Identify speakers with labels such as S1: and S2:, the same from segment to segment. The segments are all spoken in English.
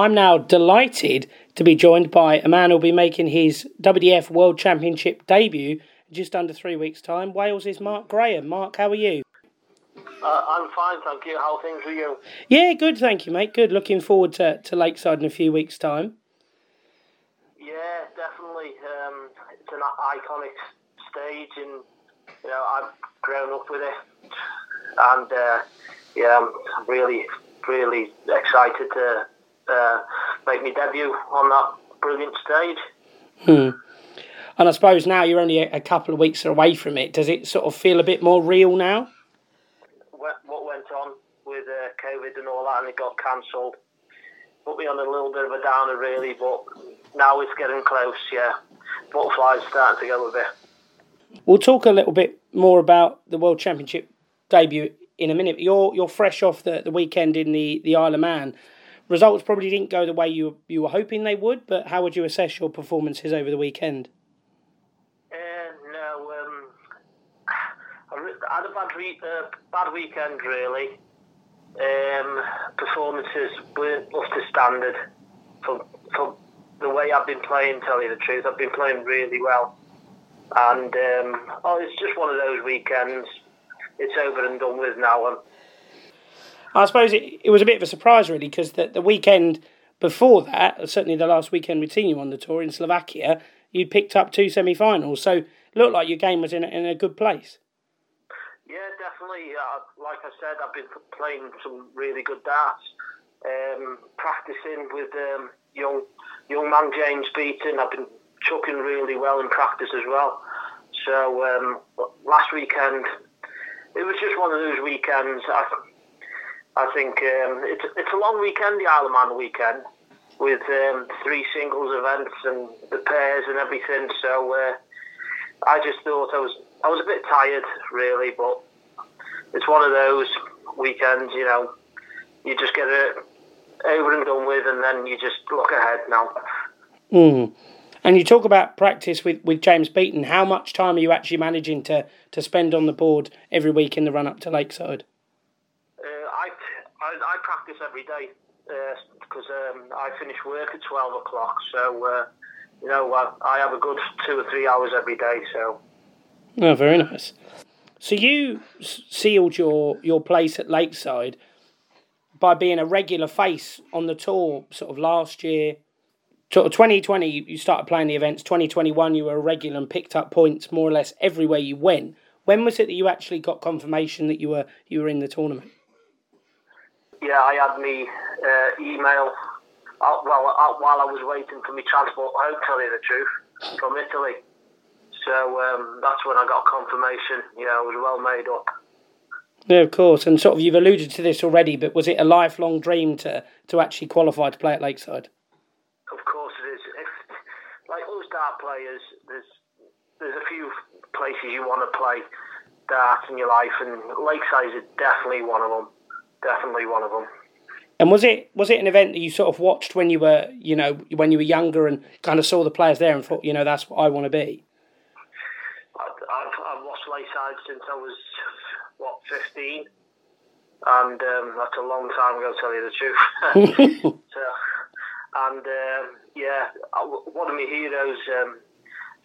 S1: I'm now delighted to be joined by a man who'll be making his WDF World Championship debut in just under three weeks' time. Wales is Mark Graham. Mark, how are you?
S2: Uh, I'm fine, thank you. How are things with you?
S1: Yeah, good, thank you, mate. Good. Looking forward to, to Lakeside in a few weeks' time.
S2: Yeah, definitely. Um, it's an iconic stage, and you know I've grown up with it, and uh, yeah, I'm really, really excited to uh, make my debut on that brilliant stage.
S1: Hmm. And I suppose now you're only a, a couple of weeks away from it. Does it sort of feel a bit more real now?
S2: What, what went on with uh, COVID and all that, and it got cancelled, put me on a little bit of a downer, really. But now it's getting close. Yeah, butterflies starting to go a bit.
S1: We'll talk a little bit more about the World Championship debut in a minute. You're you're fresh off the, the weekend in the, the Isle of Man. Results probably didn't go the way you you were hoping they would, but how would you assess your performances over the weekend?
S2: Uh, no, um, I had a bad, re- uh, bad weekend really. Um, performances weren't up to standard for, for the way I've been playing. Tell you the truth, I've been playing really well, and um, oh, it's just one of those weekends. It's over and done with now.
S1: I suppose it, it was a bit of a surprise, really, because the, the weekend before that, certainly the last weekend we'd seen you on the tour in Slovakia, you picked up two semi finals. So it looked like your game was in a, in a good place.
S2: Yeah, definitely. Uh, like I said, I've been playing some really good darts, um, practicing with um, young young man James Beaton. I've been chucking really well in practice as well. So um, last weekend, it was just one of those weekends. I, I think um, it's it's a long weekend, the Isle of Man weekend, with um, three singles events and the pairs and everything. So uh, I just thought I was I was a bit tired, really, but it's one of those weekends. You know, you just get it over and done with, and then you just look ahead now.
S1: Mm. And you talk about practice with, with James Beaton. How much time are you actually managing to, to spend on the board every week in the run up to Lakeside?
S2: Practice every day because uh, um, I finish work at 12 o'clock. So, uh, you know, I, I, have a good two or three hours every day. So.
S1: Oh, very nice. So you sealed your, your place at Lakeside by being a regular face on the tour sort of last year. Sort of 2020, you started playing the events. 2021, you were a regular and picked up points more or less everywhere you went. When was it that you actually got confirmation that you were you were in the tournament?
S2: Yeah, I had me uh, email uh, well uh, while I was waiting for my transport home. Tell you the truth, from Italy. So um, that's when I got confirmation. Yeah, it was well made up.
S1: Yeah, of course. And sort of you've alluded to this already, but was it a lifelong dream to to actually qualify to play at Lakeside?
S2: Of course it is. If, like all star players, there's there's a few places you want to play dart in your life, and Lakeside is definitely one of them definitely one of them.
S1: And was it was it an event that you sort of watched when you were you know when you were younger and kind of saw the players there and thought you know that's what I want to be?
S2: I've, I've watched Lakeside since I was what fifteen, and um, that's a long time ago. To tell you the truth. so, and um, yeah, one of my heroes, um,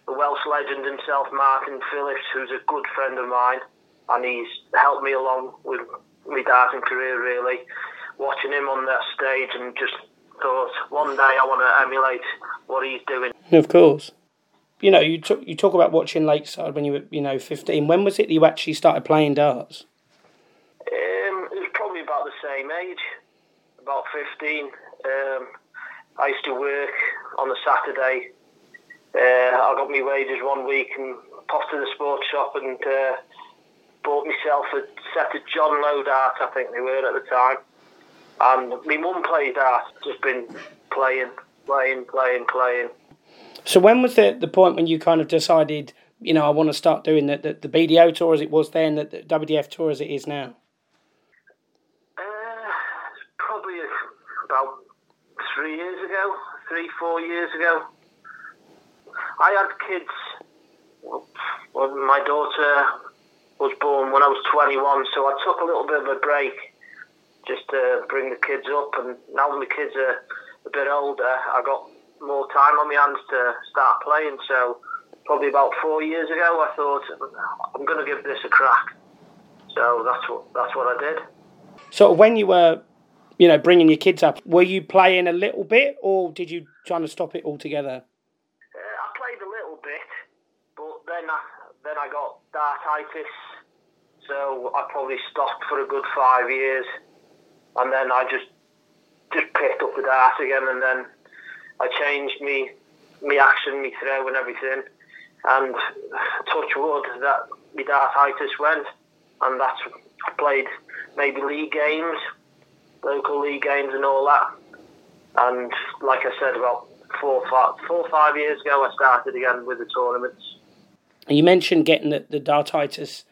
S2: the Welsh legend himself, Martin Phillips, who's a good friend of mine, and he's helped me along with my darting career really, watching him on that stage and just thought one day I want to emulate what he's doing.
S1: Of course. You know, you talk, you talk about watching Lakeside when you were, you know, 15. When was it that you actually started playing darts?
S2: Um, it was probably about the same age, about 15. Um, I used to work on a Saturday. Uh, I got my wages one week and popped to the sports shop and uh, bought myself a set of John Lowe darts, I think they were at the time. And my mum played darts, just been playing, playing, playing, playing.
S1: So when was the, the point when you kind of decided, you know, I want to start doing the, the, the BDO tour as it was then, the, the WDF tour as it is now?
S2: Uh, probably about three years ago, three, four years ago. I had kids. Well, my daughter was born when I was 21, so I took a little bit of a break just to bring the kids up. And now my kids are a bit older, I got more time on my hands to start playing. So probably about four years ago, I thought I'm going to give this a crack. So that's what that's what I did.
S1: So when you were, you know, bringing your kids up, were you playing a little bit, or did you try to stop it altogether?
S2: Uh, I played a little bit, but then I, then I got dartitis, so I probably stopped for a good five years, and then I just just picked up the dart again, and then I changed me me action, me throw, and everything, and touch wood that my dartitis went, and that's I played maybe league games, local league games, and all that, and like I said, about four, five, four, five years ago, I started again with the tournaments.
S1: You mentioned getting the, the dartitis.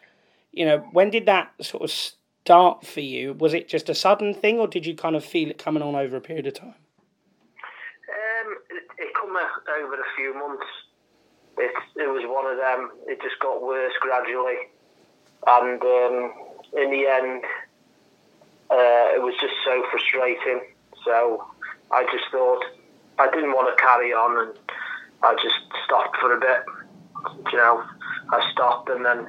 S1: You know, when did that sort of start for you? Was it just a sudden thing, or did you kind of feel it coming on over a period of time?
S2: Um, it, it come over a few months. It, it was one of them. It just got worse gradually, and um, in the end, uh, it was just so frustrating. So I just thought I didn't want to carry on, and I just stopped for a bit. You know, I stopped, and then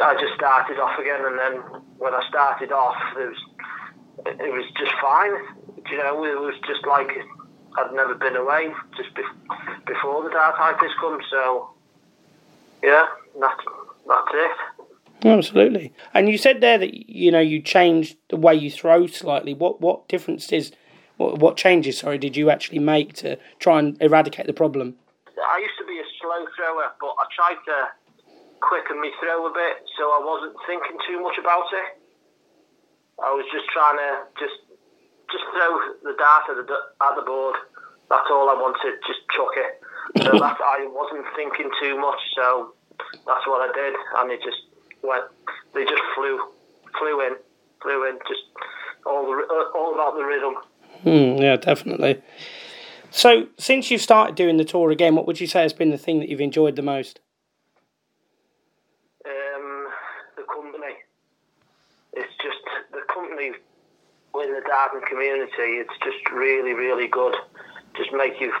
S2: I just started off again. And then when I started off, it was it was just fine. You know, it was just like I'd never been away just before the dark dartitis come. So yeah, that's that's it.
S1: Absolutely. And you said there that you know you changed the way you throw slightly. What what differences, what what changes? Sorry, did you actually make to try and eradicate the problem?
S2: I used to be a slow thrower, but I tried to quicken me throw a bit, so I wasn't thinking too much about it. I was just trying to just just throw the dart at the at the board. That's all I wanted. Just chuck it. So that I wasn't thinking too much. So that's what I did, and it just went. They just flew, flew in, flew in. Just all the, uh, all about the rhythm.
S1: Hmm, yeah, definitely. So, since you've started doing the tour again, what would you say has been the thing that you've enjoyed the most?
S2: Um, the company. It's just the company in the Darton community. It's just really, really good. Just make you,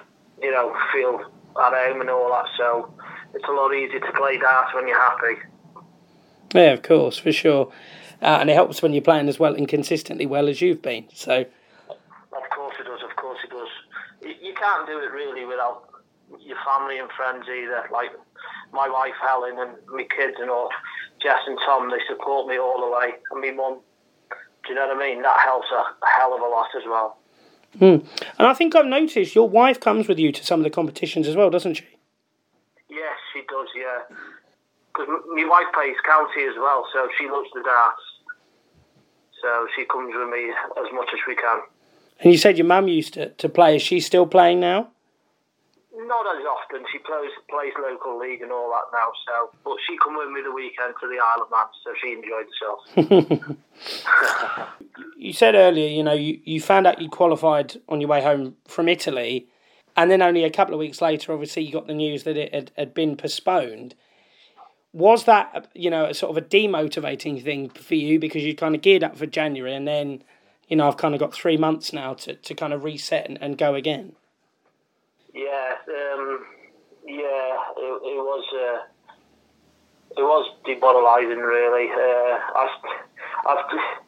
S2: you know, feel at home and all that. So it's a lot easier to play darts when you're happy.
S1: Yeah, of course, for sure. Uh, and it helps when you're playing as well and consistently well as you've been. So,
S2: of course it does. Of course it does. You, you can't do it really without your family and friends either. Like my wife Helen and my kids and all, Jess and Tom, they support me all the way. And my mum, do you know what I mean? That helps a, a hell of a lot as well.
S1: Mm. And I think I've noticed your wife comes with you to some of the competitions as well, doesn't she?
S2: Yes, she does. Yeah, because my wife plays county as well, so she loves the darts. So she comes with me as much as we can.
S1: And you said your mum used to, to play. Is she still playing now?
S2: Not as often. She plays plays local league and all that now. So, but she come with me the weekend to the Isle of Man, so she enjoyed
S1: herself. you said earlier, you know, you, you found out you qualified on your way home from Italy, and then only a couple of weeks later, obviously, you got the news that it had, had been postponed was that you know a sort of a demotivating thing for you because you kind of geared up for January and then you know I've kind of got three months now to, to kind of reset and, and go again.
S2: Yeah, um, yeah, it, it was uh, it was demoralising really. Uh, I, I've,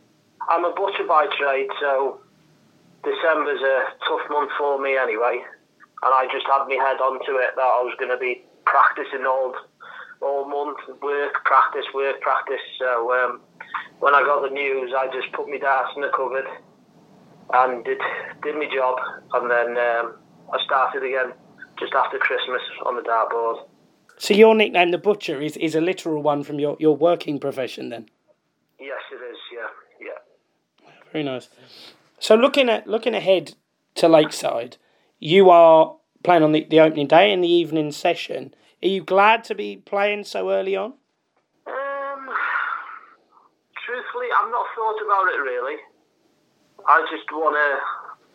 S2: I'm a butcher by trade, so December's a tough month for me anyway, and I just had my head onto it that I was going to be practicing all all month, work, practice, work, practice. So um, when I got the news, I just put my darts in the cupboard and did did my job, and then um, I started again just after Christmas on the dartboard.
S1: So your nickname, the Butcher, is, is a literal one from your, your working profession, then?
S2: Yes, it is. Yeah, yeah.
S1: Very nice. So looking at looking ahead to Lakeside, you are playing on the, the opening day and the evening session. Are you glad to be playing so early on?
S2: Um, truthfully, I'm not thought about it really. I just wanna,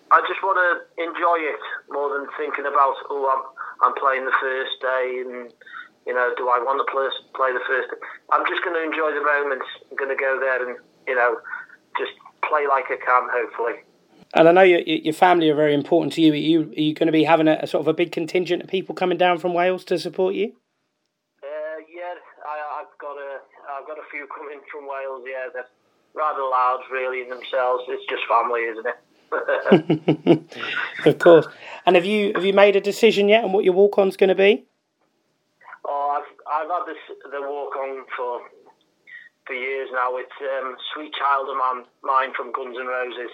S2: I just wanna enjoy it more than thinking about oh I'm I'm playing the first day and you know do I want to play play the first? I'm just gonna enjoy the moment. I'm gonna go there and you know just play like I can. Hopefully.
S1: And I know your your family are very important to you. Are you are you going to be having a, a sort of a big contingent of people coming down from Wales to support you?
S2: Uh, yeah, I, I've got a I've got a few coming from Wales. Yeah, they're rather loud, really in themselves. It's just family, isn't
S1: it? of course. And have you have you made a decision yet on what your walk on's going to be?
S2: Oh, I've I've had this the walk on for for years now. It's um, "Sweet Child of Mine" mine from Guns N' Roses.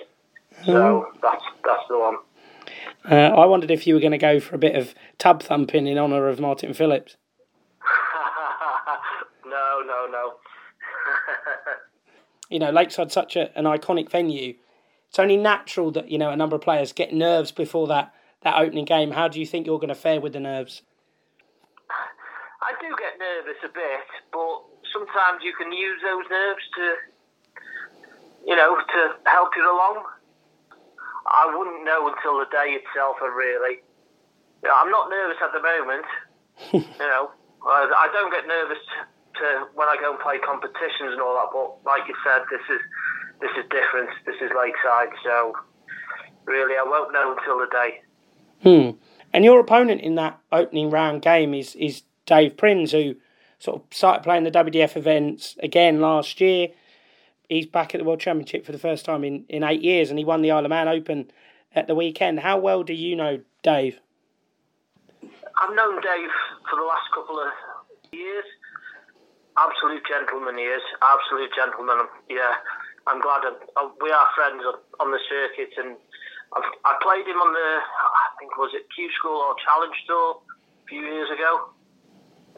S2: So mm. that's that's the one.
S1: Uh, I wondered if you were going to go for a bit of tub thumping in honour of Martin Phillips.
S2: no, no, no.
S1: you know, Lakeside's such a, an iconic venue. It's only natural that you know a number of players get nerves before that that opening game. How do you think you're going to fare with the nerves?
S2: I do get nervous a bit, but sometimes you can use those nerves to, you know, to help you along. I wouldn't know until the day itself, really. You know, I'm not nervous at the moment. you know, I don't get nervous to when I go and play competitions and all that. But like you said, this is this is different. This is Lakeside, so really, I won't know until the day.
S1: Hmm. And your opponent in that opening round game is is Dave Prins, who sort of started playing the WDF events again last year he's back at the World Championship for the first time in, in eight years, and he won the Isle of Man Open at the weekend. How well do you know Dave?
S2: I've known Dave for the last couple of years. Absolute gentleman he is. Absolute gentleman. Yeah, I'm glad uh, we are friends on the circuit, and I've, I played him on the I think was it Q School or Challenge Tour a few years ago,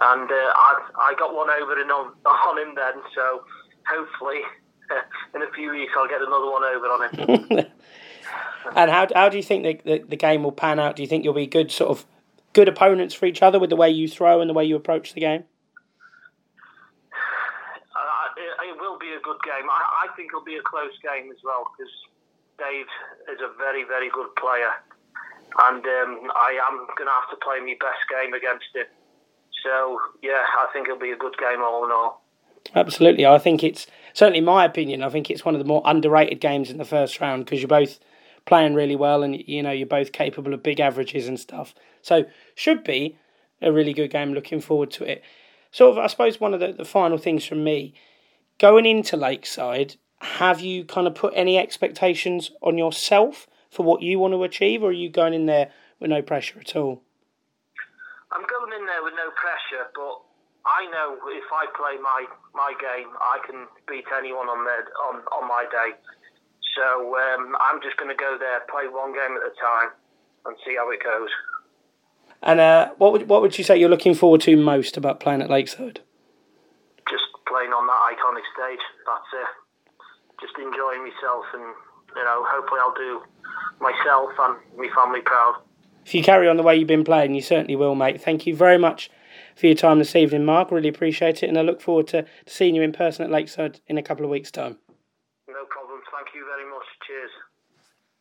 S2: and uh, I I got one over and on on him then. So hopefully in a few weeks, I'll get another one over on him.
S1: and how how do you think the, the, the game will pan out? Do you think you'll be good sort of good opponents for each other with the way you throw and the way you approach the game?
S2: Uh, it, it, will be a good game. I, I think it'll be a close game as well because Dave is a very very good player, and um, I am going to have to play my best game against him. So yeah, I think it'll be a good game all in all.
S1: Absolutely, I think it's certainly my opinion. I think it's one of the more underrated games in the first round because you're both playing really well and you know you're both capable of big averages and stuff. So should be a really good game. Looking forward to it. Sort of, I suppose one of the, the final things from me going into Lakeside. Have you kind of put any expectations on yourself for what you want to achieve, or are you going in there with no pressure at all?
S2: I'm going in there with no pressure, but I know if I play my, my game, I can beat anyone on their, on, on my day. So um, I'm just going to go there, play one game at a time, and see how it goes.
S1: And uh, what would what would you say you're looking forward to most about playing at Lakeside?
S2: Just playing on that iconic stage. That's it. Just enjoying myself, and you know, hopefully I'll do myself and my family proud.
S1: If you carry on the way you've been playing, you certainly will, mate. Thank you very much for your time this evening, Mark. Really appreciate it, and I look forward to, seeing you in person at Lakeside in a couple of weeks' time.
S2: No problem. Thank you very much. Cheers.